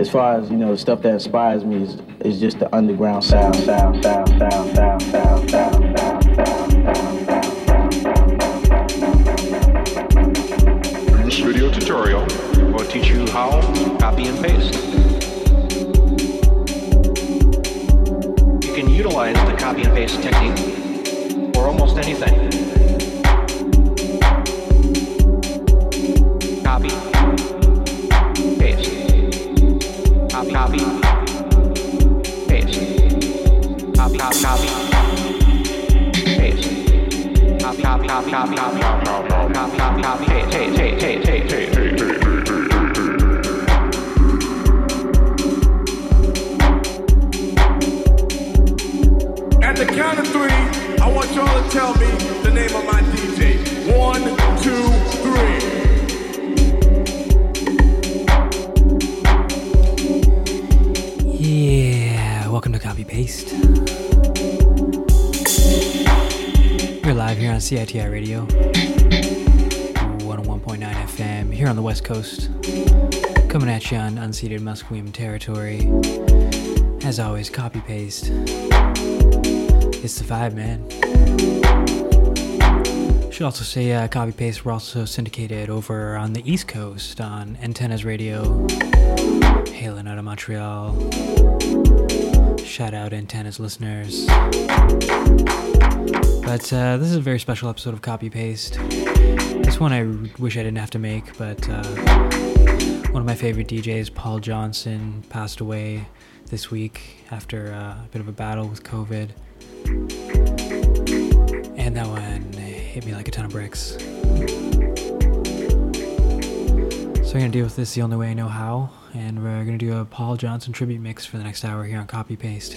as far as you know, the stuff that inspires me is, is just the underground sound, sound, sound, sound, sound, sound, sound, this video tutorial, will teach you how to copy and paste. You can utilize the copy and paste technique for almost anything. At the count of three, I want y'all to tell me here on CiTR Radio, 101.9 FM, here on the West Coast. Coming at you on unceded Musqueam territory. As always, Copy Paste. It's the vibe, man. Should also say, uh, Copy Paste, we're also syndicated over on the East Coast on Antennas Radio, hailing out of Montreal. Shout out Antennas listeners. But uh, this is a very special episode of Copy Paste. This one I wish I didn't have to make, but uh, one of my favorite DJs, Paul Johnson, passed away this week after uh, a bit of a battle with COVID. And that one hit me like a ton of bricks. So we're gonna deal with this the only way I know how, and we're gonna do a Paul Johnson tribute mix for the next hour here on Copy Paste.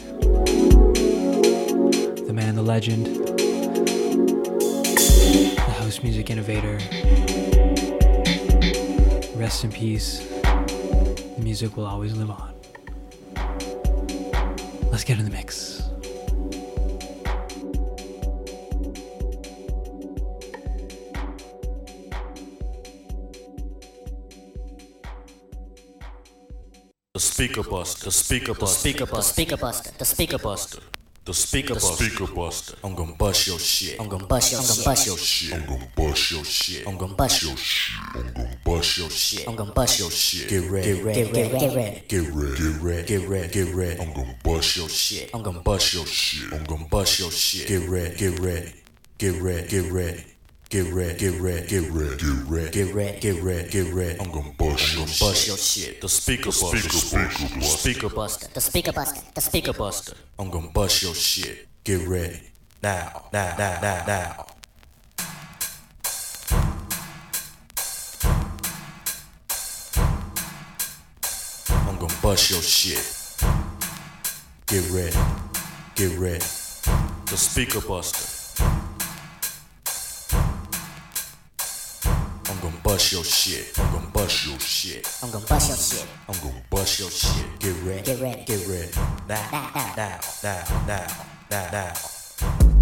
The man, the legend, the house music innovator. Rest in peace. The music will always live on. Let's get in the mix. The speaker buster, the speaker The buster, speaker buster, speaker buster, the speaker buster. The speaker buster, speaker buster. I'm gonna bust your shit. I'm gonna bust your, I'm gonna bust your, shit. I'm gonna bust your shit. I'm gonna bust your, I'm gonna bust your shit. I'm gonna bust your shit. Get ready, Get ready, get ready, get ready. get ready, get ready, get ready, get ready. I'm gonna bust your shit. I'm gonna bust your shit. I'm gonna bust your shit. Get ready, get ready, get ready, get ready. Get ready, get ready, get ready, get ready, Get ready, get ready, get ready. I'm gonna bust your bust your shit. The speaker buster, speaker buster, speaker Buster, the speaker buster, the speaker buster. I'm gonna bust your shit. Get ready. Now, now, now, now, now. I'm gonna bust your shit. Get ready. Get ready. The speaker buster. Gonna bust your shit. I'm gonna bust your shit. I'm gonna bust your shit. I'm gonna bust your shit. Get ready. Get ready. Get ready. Now, Now, now. now, now, now, now,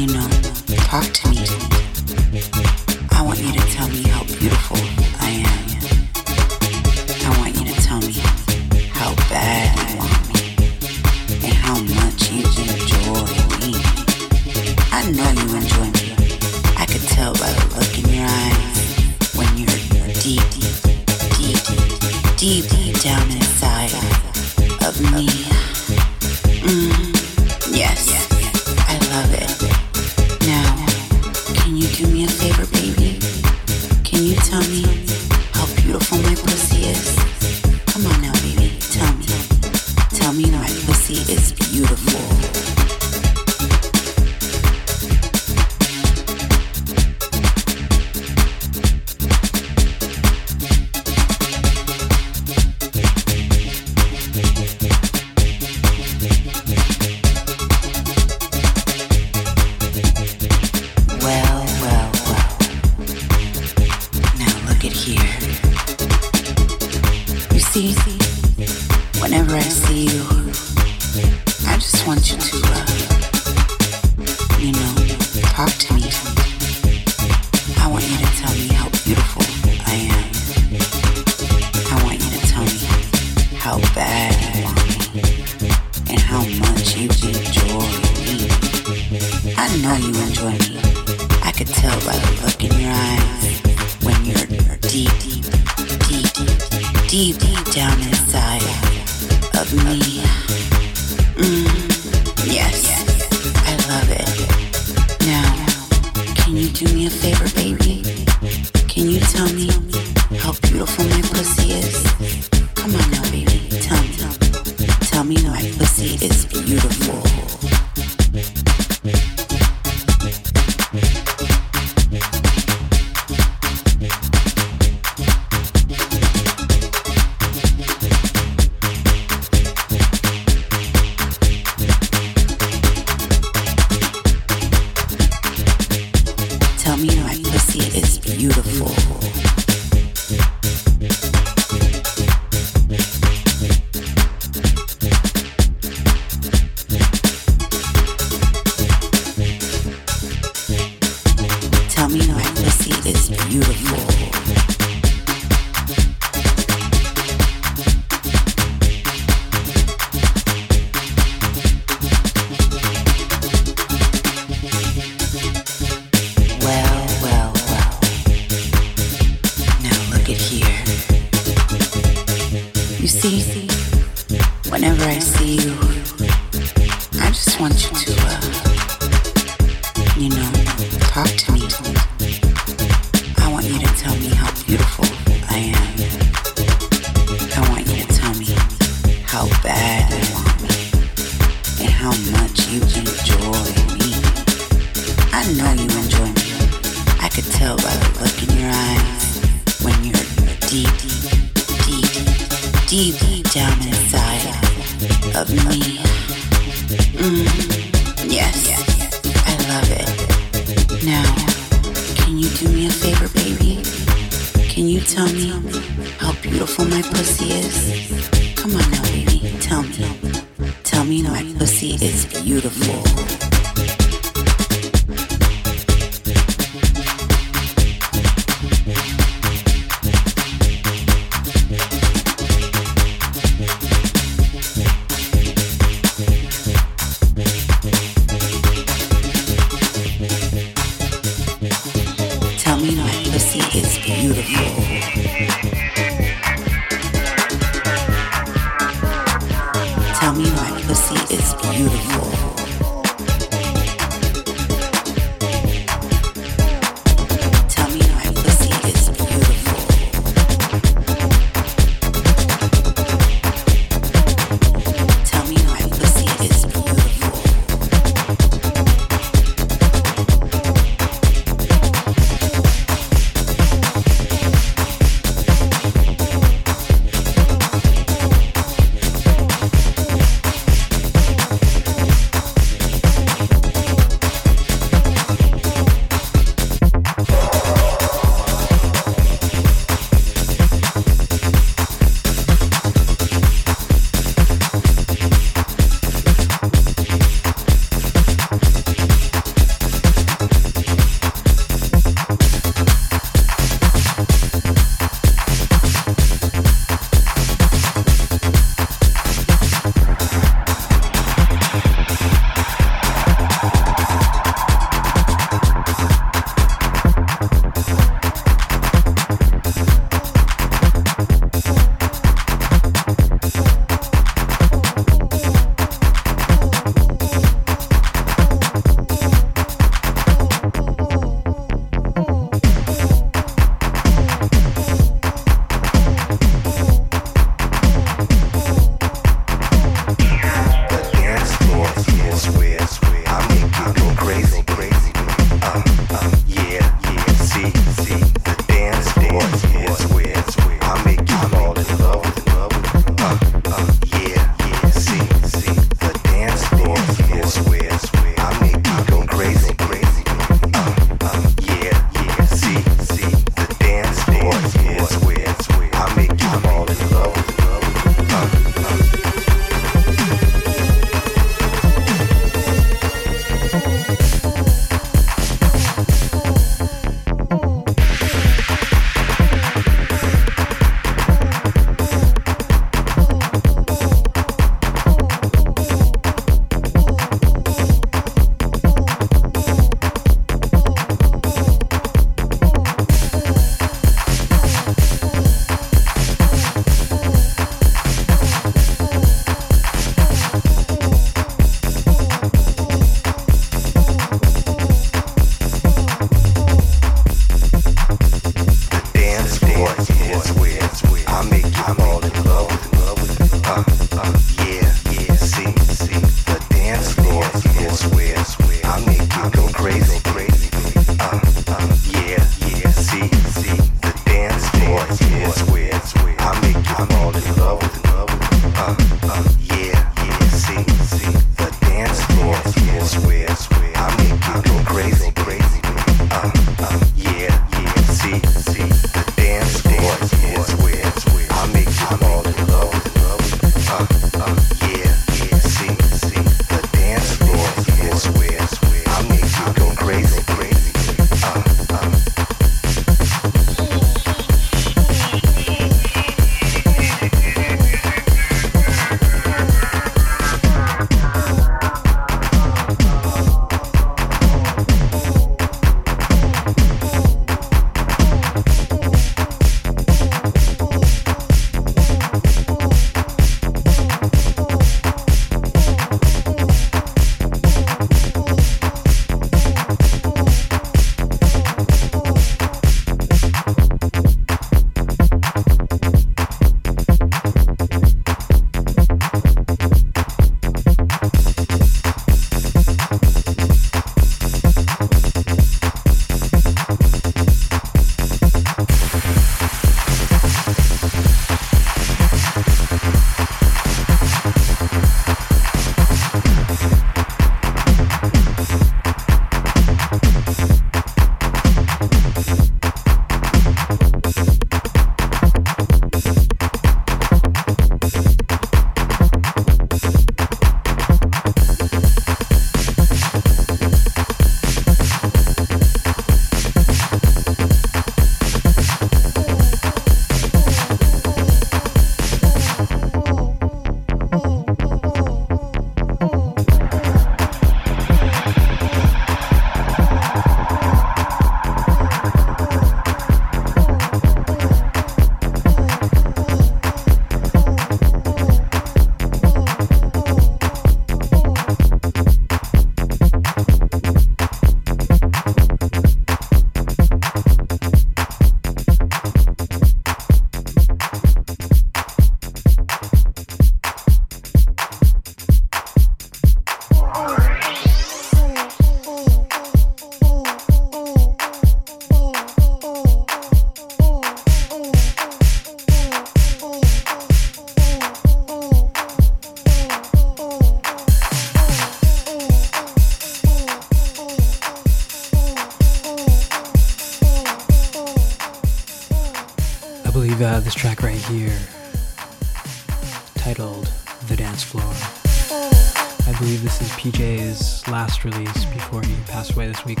this week.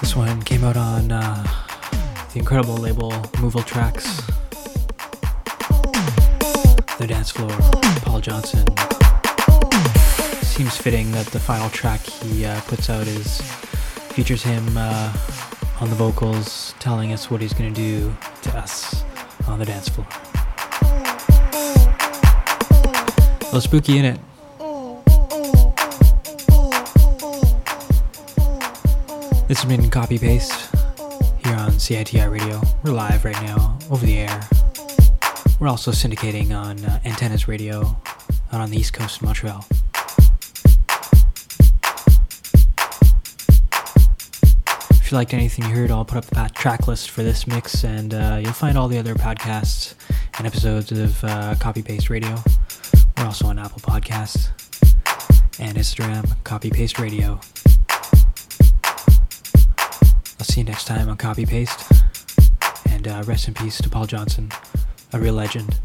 This one came out on uh, the incredible label Moveltraxx. The Dance Floor, Paul Johnson. Seems fitting that the final track he uh, puts out is features him uh, on the vocals, telling us what he's gonna do to us on the dance floor. A little spooky in it. This has been Copy Paste here on CiTR Radio. We're live right now over the air. We're also syndicating on uh, n10.as Radio out on the east coast of Montreal. If you liked anything you heard, I'll put up the track list for this mix, and uh, you'll find all the other podcasts and episodes of uh, Copy Paste Radio. We're also on Apple Podcasts and Instagram, Copy Paste Radio. I'll see you next time on Copy Paste. And uh, rest in peace to Paul Johnson, a real legend.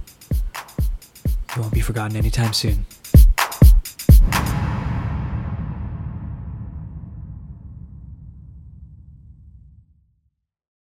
He won't be forgotten anytime soon.